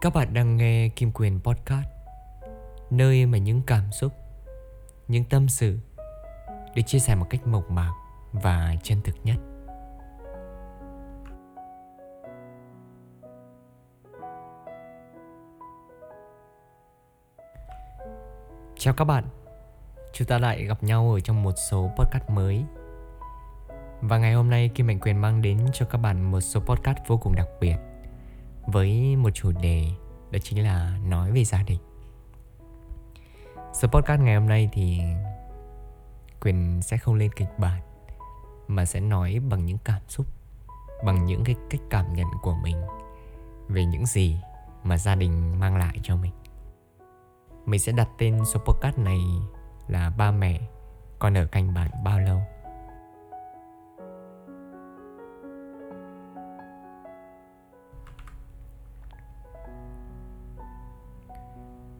Các bạn đang nghe Kim Quyền Podcast, Nơi mà những cảm xúc, Những tâm sự Được chia sẻ một cách mộc mạc Và chân thực nhất. Chào các bạn. Chúng ta lại gặp nhau ở trong một số podcast mới. Và ngày hôm nay Kim Mạnh Quyền mang đến cho các bạn một số podcast vô cùng đặc biệt với một chủ đề đó chính là nói về gia đình. Số podcast ngày hôm nay thì Quyền sẽ không lên kịch bản mà sẽ nói bằng những cảm xúc, bằng những cái cách cảm nhận của mình về những gì mà gia đình mang lại cho mình. Mình sẽ đặt tên số podcast này là ba mẹ con ở cạnh bạn bao lâu.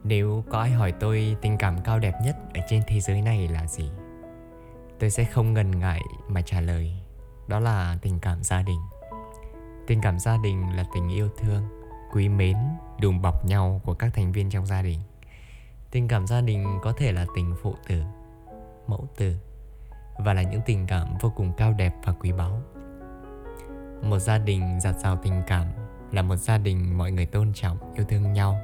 Nếu có ai hỏi tôi tình cảm cao đẹp nhất ở trên thế giới này là gì Tôi sẽ không ngần ngại mà trả lời Đó là tình cảm gia đình. Tình cảm gia đình là tình yêu thương Quý mến, đùm bọc nhau của các thành viên trong gia đình. Tình cảm gia đình có thể là tình phụ tử, mẫu tử Và là những tình cảm vô cùng cao đẹp và quý báu. Một gia đình giặt rào tình cảm Là một gia đình mọi người tôn trọng, yêu thương nhau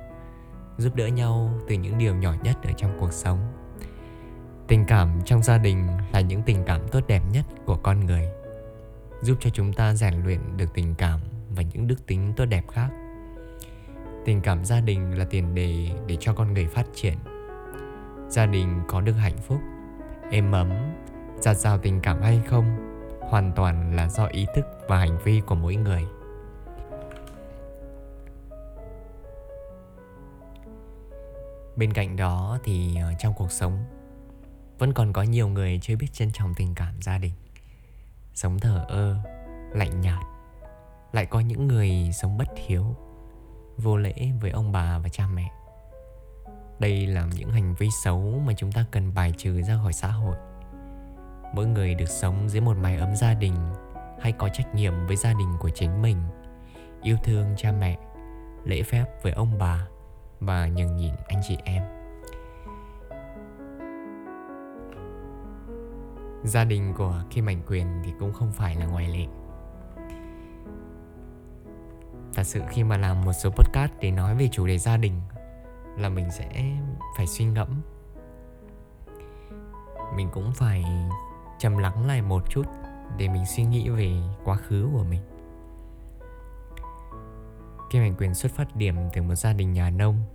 giúp đỡ nhau từ những điều nhỏ nhất ở trong cuộc sống. Tình cảm trong gia đình là những tình cảm tốt đẹp nhất của con người, giúp cho chúng ta rèn luyện được tình cảm và những đức tính tốt đẹp khác. Tình cảm gia đình là tiền đề để cho con người phát triển. Gia đình có được hạnh phúc, êm ấm giạt rào tình cảm hay không hoàn toàn là do ý thức và hành vi của mỗi người. Bên cạnh đó thì ờ, trong cuộc sống, vẫn còn có nhiều người chưa biết trân trọng tình cảm gia đình. Sống thờ ơ, lạnh nhạt, lại có những người sống bất hiếu, vô lễ với ông bà và cha mẹ. Đây là những hành vi xấu mà chúng ta cần bài trừ ra khỏi xã hội. Mỗi người được sống dưới một mái ấm gia đình hay có trách nhiệm với gia đình của chính mình, yêu thương cha mẹ, lễ phép với ông bà và nhường nhịn anh chị em. Gia đình của Kim Mạnh Quyền thì cũng không phải là ngoại lệ. Thật sự khi mà làm một số podcast để nói về chủ đề gia đình là mình sẽ phải suy ngẫm. Mình cũng phải trầm lắng lại một chút để mình suy nghĩ về quá khứ của mình. Kim Mạnh Quyền xuất phát điểm từ một gia đình nhà nông.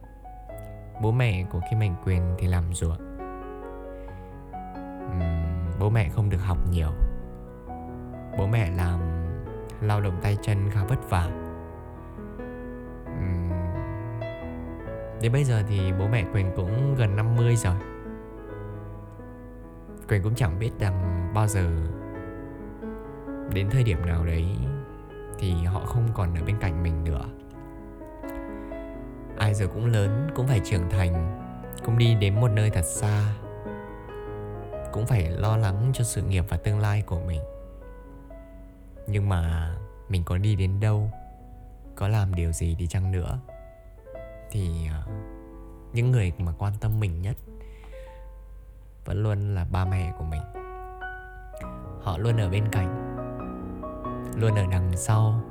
Bố mẹ của Kim Mạnh Quyền thì làm ruộng. Uhm, Bố mẹ không được học nhiều. Bố mẹ làm lao động tay chân khá vất vả. Uhm, Đến bây giờ thì bố mẹ Quyền cũng gần 50 rồi. Quyền cũng chẳng biết rằng bao giờ Đến thời điểm nào đấy Thì họ không còn ở bên cạnh mình nữa ai rồi cũng lớn, cũng phải trưởng thành, cũng đi đến một nơi thật xa. Cũng phải lo lắng cho sự nghiệp và tương lai của mình. Nhưng mà mình có đi đến đâu, có làm điều gì đi chăng nữa, thì ờ, những người mà quan tâm mình nhất vẫn luôn là ba mẹ của mình. Họ luôn ở bên cạnh, luôn ở đằng sau,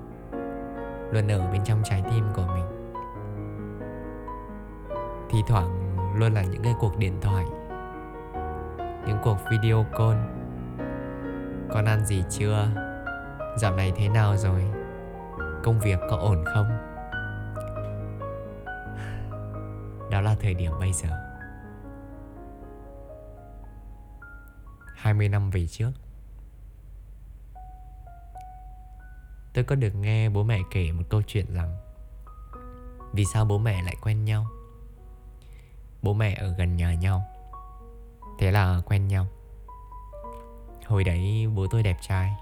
luôn ở bên trong trái tim của mình thi thoảng luôn là những cái cuộc điện thoại, những cuộc video call. Con ăn gì chưa? Dạo này thế nào rồi? Công việc có ổn không? Đó là thời điểm bây giờ. 20 năm về trước. Tôi có được nghe bố mẹ kể một câu chuyện rằng, Vì sao bố mẹ lại quen nhau? Bố mẹ ở gần nhà nhau. Thế là quen nhau. Hồi đấy bố tôi đẹp trai,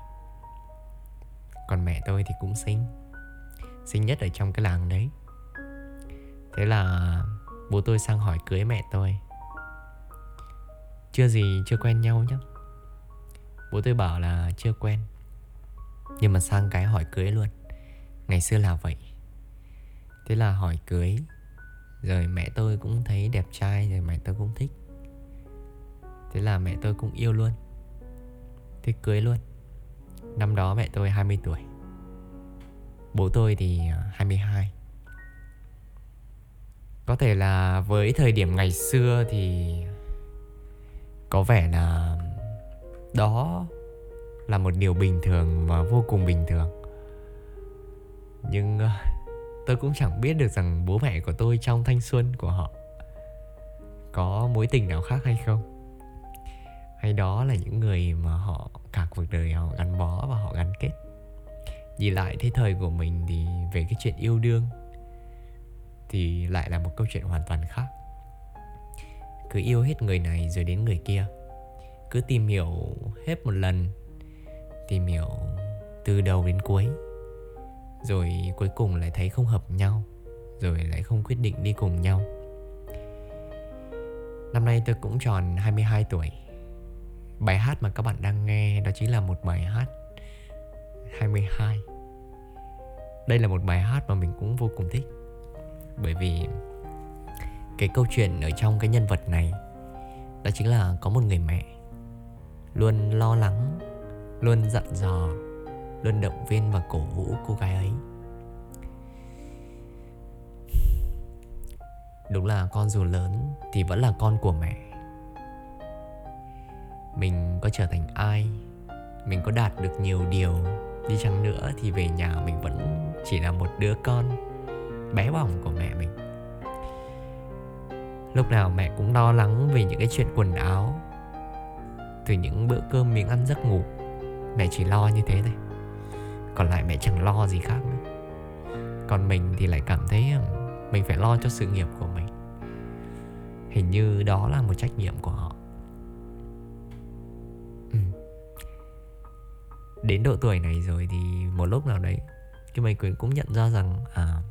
Còn mẹ tôi thì cũng xinh Xinh nhất ở trong cái làng đấy. Thế là bố tôi sang hỏi cưới mẹ tôi. Chưa gì chưa quen nhau nhá. Bố tôi bảo là chưa quen, Nhưng mà sang cái hỏi cưới luôn. Ngày xưa là vậy. Thế là hỏi cưới rồi mẹ tôi cũng thấy đẹp trai, rồi mẹ tôi cũng thích. Thế là mẹ tôi cũng yêu luôn. Thế cưới luôn. Năm đó mẹ tôi 20 tuổi. Bố tôi thì à, 22 có thể là với thời điểm ngày xưa thì có vẻ là đó là một điều bình thường và vô cùng bình thường. Nhưng à, tôi cũng chẳng biết được rằng bố mẹ của tôi trong thanh xuân của họ có mối tình nào khác hay không. Hay đó là những người mà họ cả cuộc đời họ gắn bó và họ gắn kết. Nhìn lại thế thời của mình thì về cái chuyện yêu đương thì lại là một câu chuyện hoàn toàn khác. Cứ yêu hết người này rồi đến người kia. Cứ tìm hiểu hết một lần, tìm hiểu từ đầu đến cuối rồi cuối cùng lại thấy không hợp nhau. Rồi lại không quyết định đi cùng nhau. Năm nay tôi cũng tròn 22 tuổi. Bài hát mà các bạn đang nghe đó chính là một bài hát 22 đây là một bài hát mà mình cũng vô cùng thích. Bởi vì cái câu chuyện ở trong cái nhân vật này đó chính là có một người mẹ luôn lo lắng, luôn dặn dò luôn động viên và cổ vũ cô gái ấy. Đúng là con dù lớn thì vẫn là con của mẹ. Mình có trở thành ai, mình có đạt được nhiều điều đi chăng nữa thì về nhà mình vẫn chỉ là một đứa con bé bỏng của mẹ mình. Lúc nào mẹ cũng lo lắng về những cái chuyện quần áo, từ những bữa cơm miếng ăn giấc ngủ, mẹ chỉ lo như thế thôi còn lại mẹ chẳng lo gì khác nữa. Còn mình thì lại cảm thấy ừ, mình phải lo cho sự nghiệp của mình. Hình như đó là một trách nhiệm của họ. Ừ. đến độ tuổi này rồi thì một lúc nào đấy cái mày quyền cũng nhận ra rằng à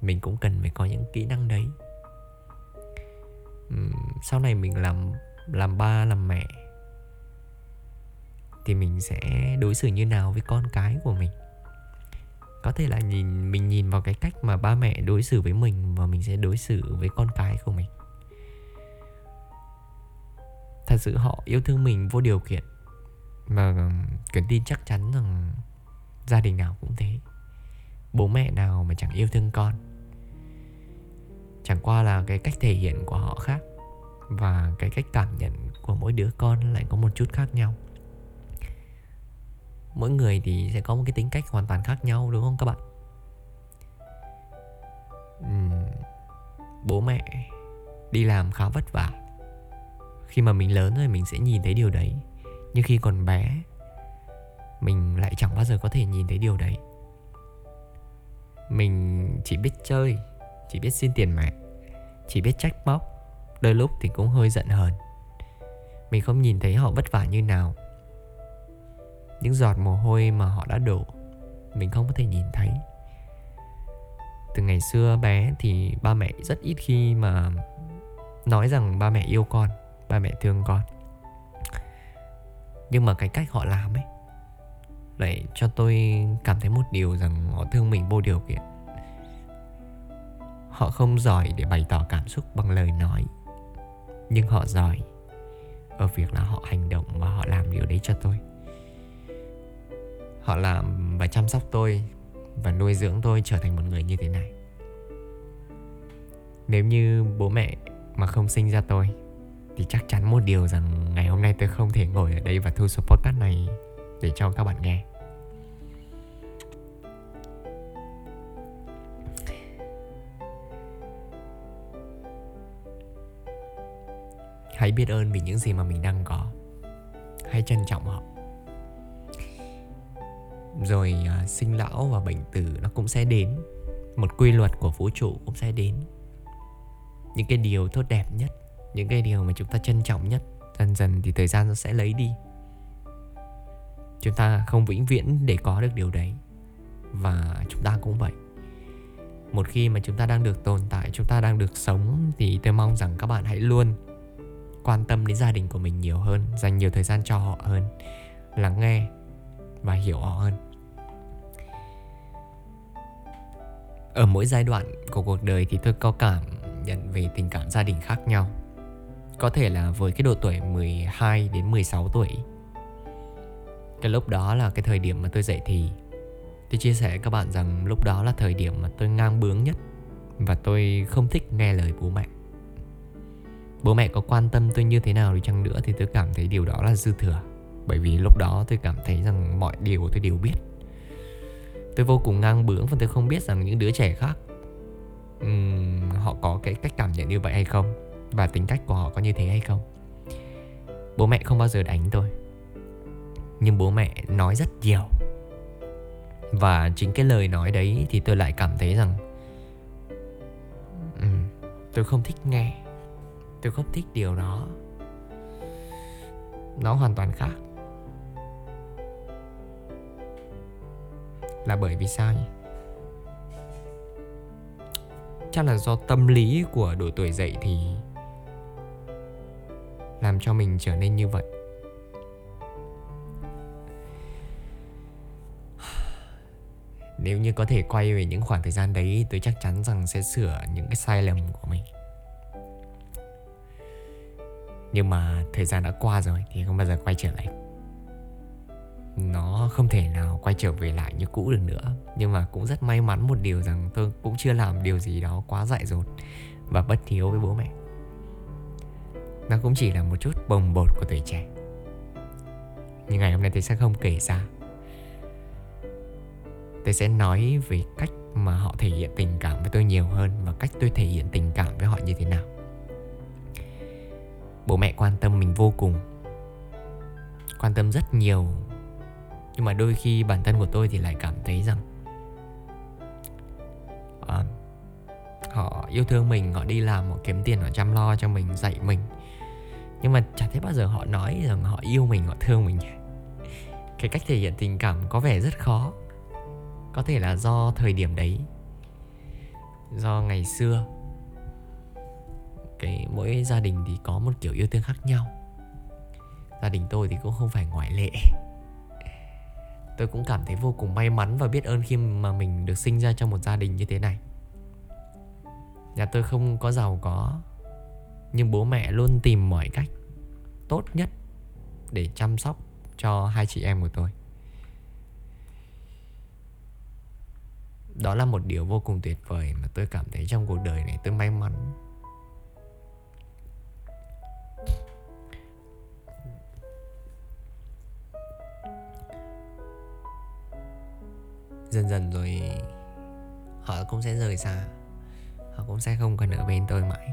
mình cũng cần phải có những kỹ năng đấy. Ừ, sau này mình làm làm ba làm mẹ thì mình sẽ đối xử như nào với con cái của mình? Có thể là nhìn, mình nhìn vào cái cách mà ba mẹ đối xử với mình và mình sẽ đối xử với con cái của mình. Thật sự họ yêu thương mình vô điều kiện mà cần tin chắc chắn rằng gia đình nào cũng thế. Bố mẹ nào mà chẳng yêu thương con. Chẳng qua là cái cách thể hiện của họ khác và cái cách cảm nhận của mỗi đứa con lại có một chút khác nhau mỗi người thì sẽ có một cái tính cách hoàn toàn khác nhau đúng không các bạn? Uhm, bố mẹ đi làm khá vất vả. Khi mà mình lớn rồi mình sẽ nhìn thấy điều đấy. Nhưng khi còn bé mình lại chẳng bao giờ có thể nhìn thấy điều đấy. Mình chỉ biết chơi chỉ biết xin tiền mẹ chỉ biết trách móc. Đôi lúc thì cũng hơi giận hờn. Mình không nhìn thấy họ vất vả như nào những giọt mồ hôi mà họ đã đổ, mình không có thể nhìn thấy. Từ ngày xưa bé thì ba mẹ rất ít khi mà nói rằng ba mẹ yêu con, ba mẹ thương con. Nhưng mà cái cách họ làm ấy, lại cho tôi cảm thấy một điều rằng họ thương mình vô điều kiện. Họ không giỏi để bày tỏ cảm xúc bằng lời nói, nhưng họ giỏi ở việc là họ hành động và họ làm điều đấy cho tôi họ làm và chăm sóc tôi và nuôi dưỡng tôi trở thành một người như thế này. Nếu như bố mẹ mà không sinh ra tôi, thì chắc chắn một điều rằng ngày hôm nay tôi không thể ngồi ở đây và thu số podcast này để cho các bạn nghe. Hãy biết ơn vì những gì mà mình đang có. Hãy trân trọng họ rồi uh, sinh lão và bệnh tử nó cũng sẽ đến. Một quy luật của vũ trụ cũng sẽ đến. Những cái điều tốt đẹp nhất những cái điều mà chúng ta trân trọng nhất dần dần thì thời gian nó sẽ lấy đi. Chúng ta không vĩnh viễn để có được điều đấy. Và chúng ta cũng vậy. Một khi mà chúng ta đang được tồn tại chúng ta đang được sống thì tôi mong rằng các bạn hãy luôn quan tâm đến gia đình của mình nhiều hơn dành nhiều thời gian cho họ hơn lắng nghe và hiểu họ hơn. Ở mỗi giai đoạn của cuộc đời thì tôi có cảm nhận về tình cảm gia đình khác nhau. Có thể là với cái độ tuổi 12 đến 16 tuổi. Cái lúc đó là cái thời điểm mà tôi dậy thì. Tôi chia sẻ với các bạn rằng lúc đó là thời điểm mà tôi ngang bướng nhất và tôi không thích nghe lời bố mẹ. Bố mẹ có quan tâm tôi như thế nào đi chăng nữa thì tôi cảm thấy điều đó là dư thừa. Bởi vì lúc đó tôi cảm thấy rằng mọi điều tôi đều biết tôi vô cùng ngang bướng và tôi không biết rằng những đứa trẻ khác um, họ có cái cách cảm nhận như vậy hay không? Và tính cách của họ có như thế hay không? Bố mẹ không bao giờ đánh tôi. Nhưng bố mẹ nói rất nhiều. Và chính cái lời nói đấy thì tôi lại cảm thấy rằng um, tôi không thích nghe. Tôi không thích điều đó. Nó hoàn toàn khác. Là bởi vì sao nhỉ? Chắc là do tâm lý của độ tuổi dậy thì làm cho mình trở nên như vậy. Nếu như có thể quay về những khoảng thời gian đấy, tôi chắc chắn rằng sẽ sửa những cái sai lầm của mình. Nhưng mà thời gian đã qua rồi thì không bao giờ quay trở lại nó không thể nào quay trở về lại như cũ được nữa. Nhưng mà cũng rất may mắn một điều rằng tôi cũng chưa làm điều gì đó quá dại dột và bất hiếu với bố mẹ. Nó cũng chỉ là một chút bồng bột của tuổi trẻ. Nhưng ngày hôm nay tôi sẽ không kể ra. Tôi sẽ nói về cách mà họ thể hiện tình cảm với tôi nhiều hơn và cách tôi thể hiện tình cảm với họ như thế nào. Bố mẹ quan tâm mình vô cùng. Quan tâm rất nhiều nhưng mà đôi khi bản thân của tôi thì lại cảm thấy rằng à, họ yêu thương mình họ đi làm họ kiếm tiền họ chăm lo cho mình dạy mình. Nhưng mà chả thấy bao giờ họ nói rằng họ yêu mình họ thương mình. Cái cách thể hiện tình cảm có vẻ rất khó. Có thể là do thời điểm đấy do ngày xưa. Cái mỗi gia đình thì có một kiểu yêu thương khác nhau. Gia đình tôi thì cũng không phải ngoại lệ tôi cũng cảm thấy vô cùng may mắn và biết ơn khi mà mình được sinh ra trong một gia đình như thế này. Nhà tôi không có giàu có, nhưng bố mẹ luôn tìm mọi cách tốt nhất để chăm sóc cho hai chị em của tôi. Đó là một điều vô cùng tuyệt vời mà tôi cảm thấy trong cuộc đời này. Tôi may mắn dần dần rồi họ cũng sẽ rời xa. Họ cũng sẽ không còn ở bên tôi mãi.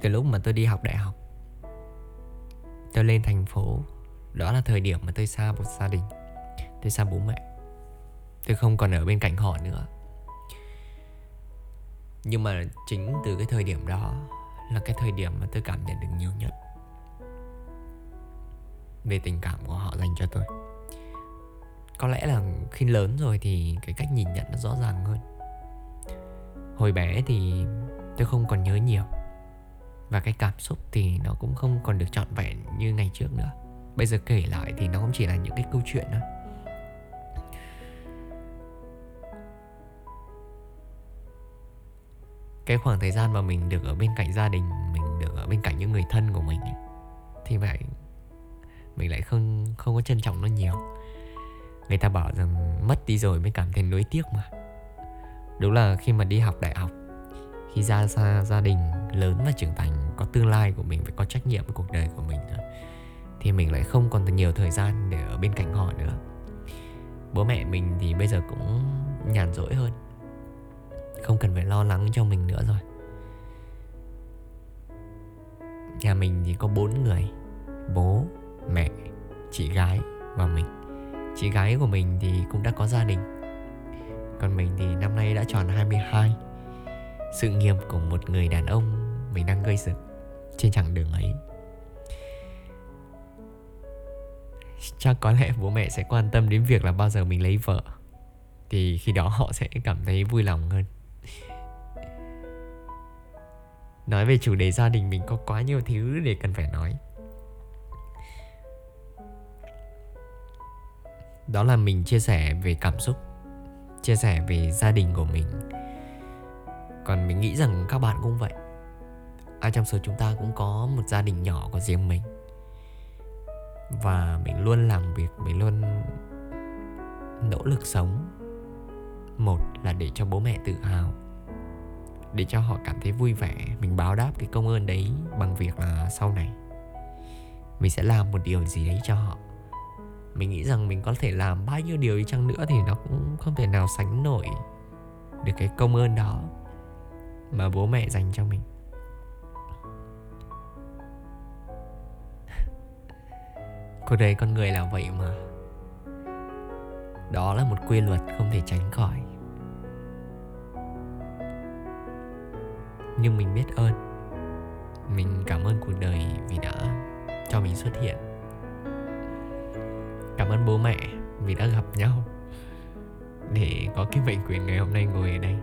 Từ lúc mà tôi đi học đại học, tôi lên thành phố, đó là thời điểm mà tôi xa một gia đình, tôi xa bố mẹ. Tôi không còn ở bên cạnh họ nữa nhưng mà chính từ cái thời điểm đó là cái thời điểm mà tôi cảm nhận được nhiều nhất về tình cảm của họ dành cho tôi. Có lẽ là khi lớn rồi thì cái cách nhìn nhận nó rõ ràng hơn. Hồi bé thì tôi không còn nhớ nhiều và cái cảm xúc thì nó cũng không còn được trọn vẹn như ngày trước nữa. Bây giờ kể lại thì nó cũng chỉ là những cái câu chuyện thôi. Cái khoảng thời gian mà mình được ở bên cạnh gia đình, mình được ở bên cạnh những người thân của mình thì vậy mình lại không không có trân trọng nó nhiều. Người ta bảo rằng mất đi rồi mới cảm thấy nuối tiếc mà. Đúng là khi mà đi học đại học, khi ra xa gia đình lớn và trưởng thành, có tương lai của mình phải có trách nhiệm với cuộc đời của mình nữa, thì mình lại không còn nhiều thời gian để ở bên cạnh họ nữa. Bố mẹ mình thì bây giờ cũng nhàn rỗi hơn không cần phải lo lắng cho mình nữa rồi. Nhà mình thì có bốn người, bố, mẹ, chị gái và mình. Chị gái của mình thì cũng đã có gia đình. Còn mình thì năm nay đã tròn 22 sự nghiệp của một người đàn ông mình đang gây dựng trên chặng đường ấy. Chắc có lẽ bố mẹ sẽ quan tâm đến việc là bao giờ mình lấy vợ. Thì khi đó họ sẽ cảm thấy vui lòng hơn. Nói về chủ đề gia đình mình có quá nhiều thứ để cần phải nói. Đó là mình chia sẻ về cảm xúc, chia sẻ về gia đình của mình. Còn mình nghĩ rằng các bạn cũng vậy. Ai trong số chúng ta cũng có một gia đình nhỏ của riêng mình. Và mình luôn làm việc, mình luôn nỗ lực sống. Một là để cho bố mẹ tự hào để cho họ cảm thấy vui vẻ. Mình báo đáp cái công ơn đấy bằng việc là sau này mình sẽ làm một điều gì đấy cho họ. Mình nghĩ rằng mình có thể làm bao nhiêu điều đi chăng nữa thì nó cũng không thể nào sánh nổi được cái công ơn đó mà bố mẹ dành cho mình. Cuộc đời con người là vậy mà. Đó là một quy luật không thể tránh khỏi. Nhưng mình biết ơn. Mình cảm ơn cuộc đời vì đã cho mình xuất hiện. Cảm ơn bố mẹ vì đã gặp nhau để có cái mệnh quyền ngày hôm nay ngồi ở đây.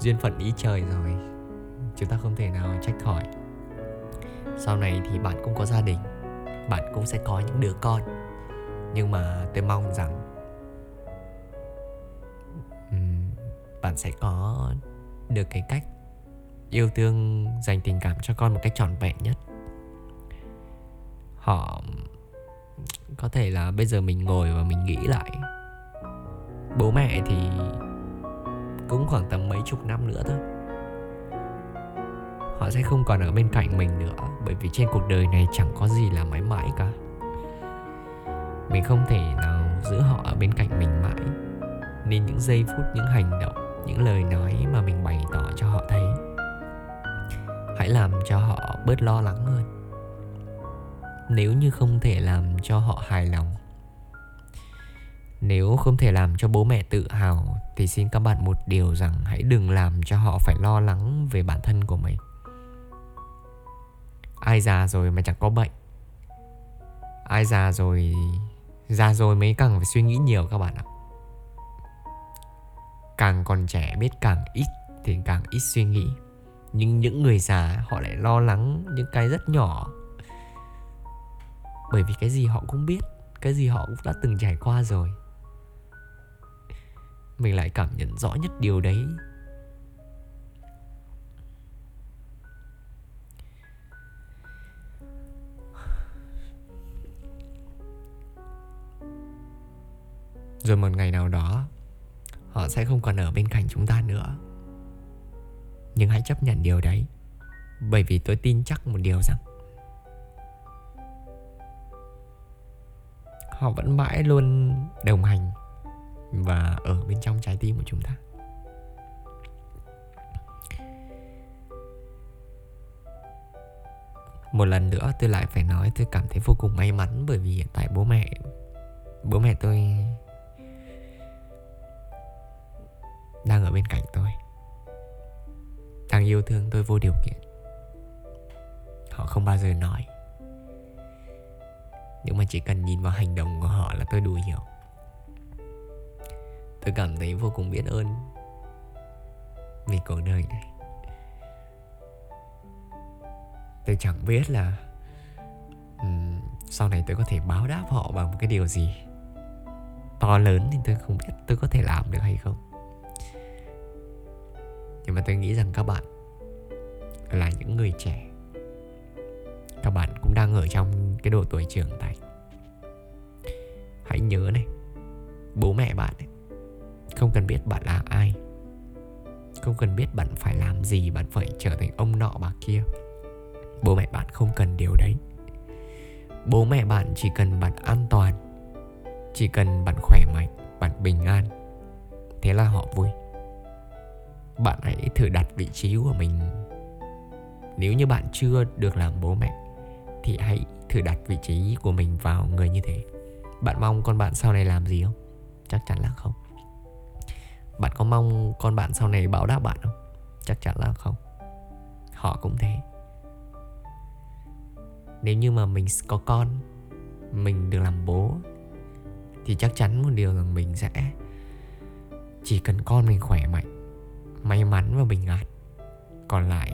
Duyên phận ý trời rồi. Chúng ta không thể nào trách khỏi. Sau này thì bạn cũng có gia đình. Bạn cũng sẽ có những đứa con. Nhưng mà tôi mong rằng bạn sẽ có được cái cách yêu thương, dành tình cảm cho con một cách trọn vẹn nhất. Họ có thể là bây giờ mình ngồi và mình nghĩ lại. Bố mẹ thì cũng khoảng tầm mấy chục năm nữa thôi. Họ sẽ không còn ở bên cạnh mình nữa, bởi vì trên cuộc đời này chẳng có gì là mãi mãi cả. Mình không thể nào giữ họ ở bên cạnh mình mãi. Nên những giây phút, những hành động những lời nói mà mình bày tỏ cho họ thấy. Hãy làm cho họ bớt lo lắng hơn. Nếu như không thể làm cho họ hài lòng, nếu không thể làm cho bố mẹ tự hào, thì xin các bạn một điều rằng hãy đừng làm cho họ phải lo lắng về bản thân của mình. Ai già rồi mà chẳng có bệnh? Ai già rồi già rồi mới càng phải suy nghĩ nhiều các bạn ạ càng còn trẻ biết càng ít thì càng ít suy nghĩ. Nhưng những người già, họ lại lo lắng những cái rất nhỏ. Bởi vì cái gì họ cũng biết, cái gì họ cũng đã từng trải qua rồi. Mình lại cảm nhận rõ nhất điều đấy. Rồi một ngày nào đó họ sẽ không còn ở bên cạnh chúng ta nữa. Nhưng hãy chấp nhận điều đấy, bởi vì tôi tin chắc một điều rằng họ vẫn mãi luôn đồng hành và ở bên trong trái tim của chúng ta. Một lần nữa tôi lại phải nói tôi cảm thấy vô cùng may mắn bởi vì hiện tại bố mẹ bố mẹ tôi đang ở bên cạnh tôi. Đang yêu thương tôi vô điều kiện. Họ không bao giờ nói. Nhưng mà chỉ cần nhìn vào hành động của họ là tôi đủ hiểu. Tôi cảm thấy vô cùng biết ơn vì cuộc đời này. Tôi chẳng biết là um, sau này tôi có thể báo đáp họ bằng một cái điều gì to lớn thì tôi không biết tôi có thể làm được hay không nhưng mà tôi nghĩ rằng các bạn là những người trẻ. Các bạn cũng đang ở trong cái độ tuổi trưởng thành. Hãy nhớ này bố mẹ bạn ấy, không cần biết bạn là ai. Không cần biết bạn phải làm gì bạn phải trở thành ông nọ bà kia. Bố mẹ bạn không cần điều đấy. Bố mẹ bạn chỉ cần bạn an toàn chỉ cần bạn khỏe mạnh bạn bình an. Thế là họ vui bạn hãy thử đặt vị trí của mình. Nếu như bạn chưa được làm bố mẹ, thì hãy thử đặt vị trí của mình vào người như thế. Bạn mong con bạn sau này làm gì không? Chắc chắn là không. Bạn có mong con bạn sau này báo đáp bạn không? Chắc chắn là không. Họ cũng thế. Nếu như mà mình có con, mình được làm bố, thì chắc chắn một điều rằng mình sẽ chỉ cần con mình khỏe mạnh may mắn và bình an. Còn lại,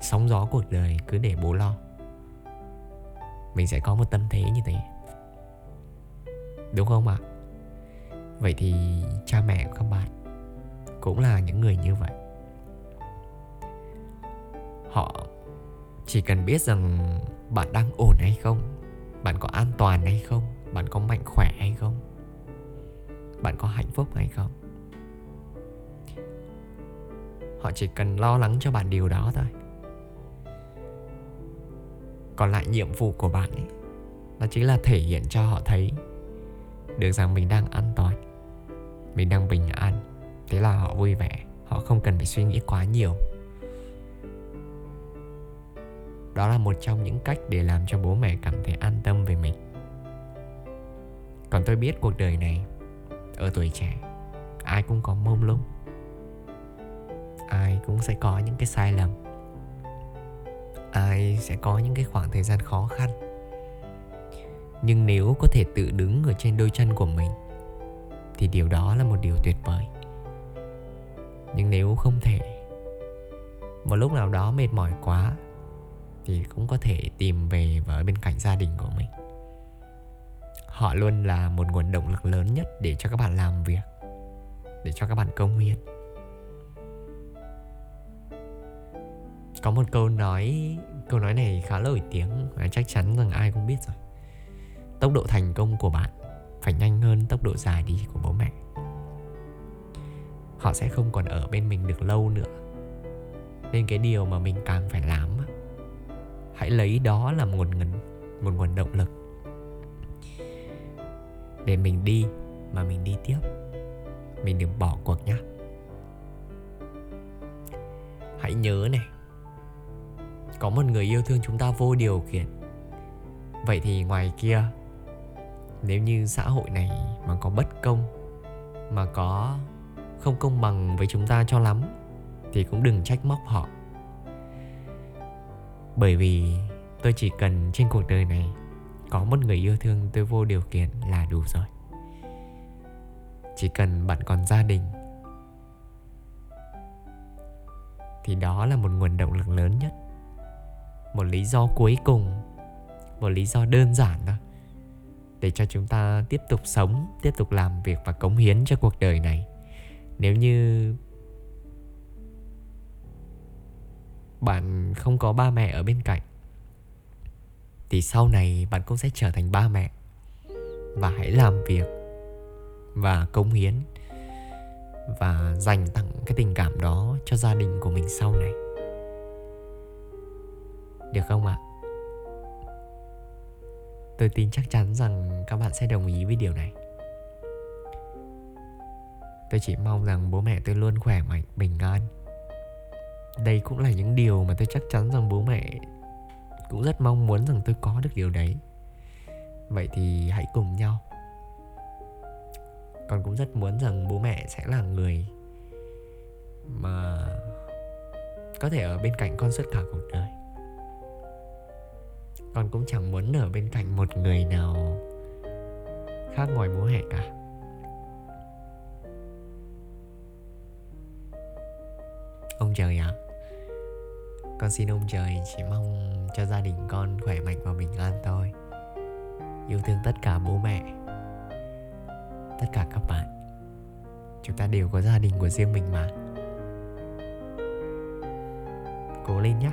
sóng gió cuộc đời cứ để bố lo. Mình sẽ có một tâm thế như thế. Đúng không ạ? Vậy thì cha mẹ của các bạn cũng là những người như vậy. Họ chỉ cần biết rằng bạn đang ổn hay không, bạn có an toàn hay không, bạn có mạnh khỏe hay không, bạn có hạnh phúc hay không họ chỉ cần lo lắng cho bạn điều đó thôi. Còn lại nhiệm vụ của bạn ấy đó chính là thể hiện cho họ thấy được rằng mình đang an toàn, mình đang bình an. Thế là họ vui vẻ, họ không cần phải suy nghĩ quá nhiều. Đó là một trong những cách để làm cho bố mẹ cảm thấy an tâm về mình. Còn tôi biết cuộc đời này, ở tuổi trẻ, ai cũng có mông lung ai cũng sẽ có những cái sai lầm. Ai sẽ có những cái khoảng thời gian khó khăn. Nhưng nếu có thể tự đứng ở trên đôi chân của mình, thì điều đó là một điều tuyệt vời. Nhưng nếu không thể, một lúc nào đó mệt mỏi quá, thì cũng có thể tìm về và ở bên cạnh gia đình của mình. Họ luôn là một nguồn động lực lớn nhất để cho các bạn làm việc, để cho các bạn công hiến. Có một câu nói câu nói này khá là nổi tiếng, và chắc chắn rằng ai cũng biết rồi. Tốc độ thành công của bạn phải nhanh hơn tốc độ dài đi của bố mẹ. Họ sẽ không còn ở bên mình được lâu nữa. Nên cái điều mà mình càng phải làm hãy lấy đó làm nguồn ngân một nguồn động lực. Để mình đi mà mình đi tiếp. Mình đừng bỏ cuộc nhé hãy nhớ này có một người yêu thương chúng ta vô điều kiện. Vậy thì ngoài kia, nếu như xã hội này mà có bất công, mà có không công bằng với chúng ta cho lắm, thì cũng đừng trách móc họ. Bởi vì tôi chỉ cần trên cuộc đời này có một người yêu thương tôi vô điều kiện là đủ rồi. Chỉ cần bạn còn gia đình, thì đó là một nguồn động lực lớn nhất một lý do cuối cùng, một lý do đơn giản thôi, để cho chúng ta tiếp tục sống, tiếp tục làm việc và cống hiến cho cuộc đời này. Nếu như bạn không có ba mẹ ở bên cạnh, thì sau này bạn cũng sẽ trở thành ba mẹ. Và hãy làm việc và cống hiến và dành tặng cái tình cảm đó cho gia đình của mình sau này được không ạ? Tôi tin chắc chắn rằng các bạn sẽ đồng ý với điều này. Tôi chỉ mong rằng bố mẹ tôi luôn khỏe mạnh, bình an. Đây cũng là những điều mà tôi chắc chắn rằng bố mẹ cũng rất mong muốn rằng tôi có được điều đấy. Vậy thì hãy cùng nhau. Con cũng rất muốn rằng bố mẹ sẽ là người mà có thể ở bên cạnh con suốt cả cuộc đời con cũng chẳng muốn ở bên cạnh một người nào khác ngoài bố mẹ cả. Ông trời ạ. À, con xin ông trời chỉ mong cho gia đình con khỏe mạnh và bình an thôi. Yêu thương tất cả bố mẹ tất cả các bạn. Chúng ta đều có gia đình của riêng mình mà. Cố lên nhé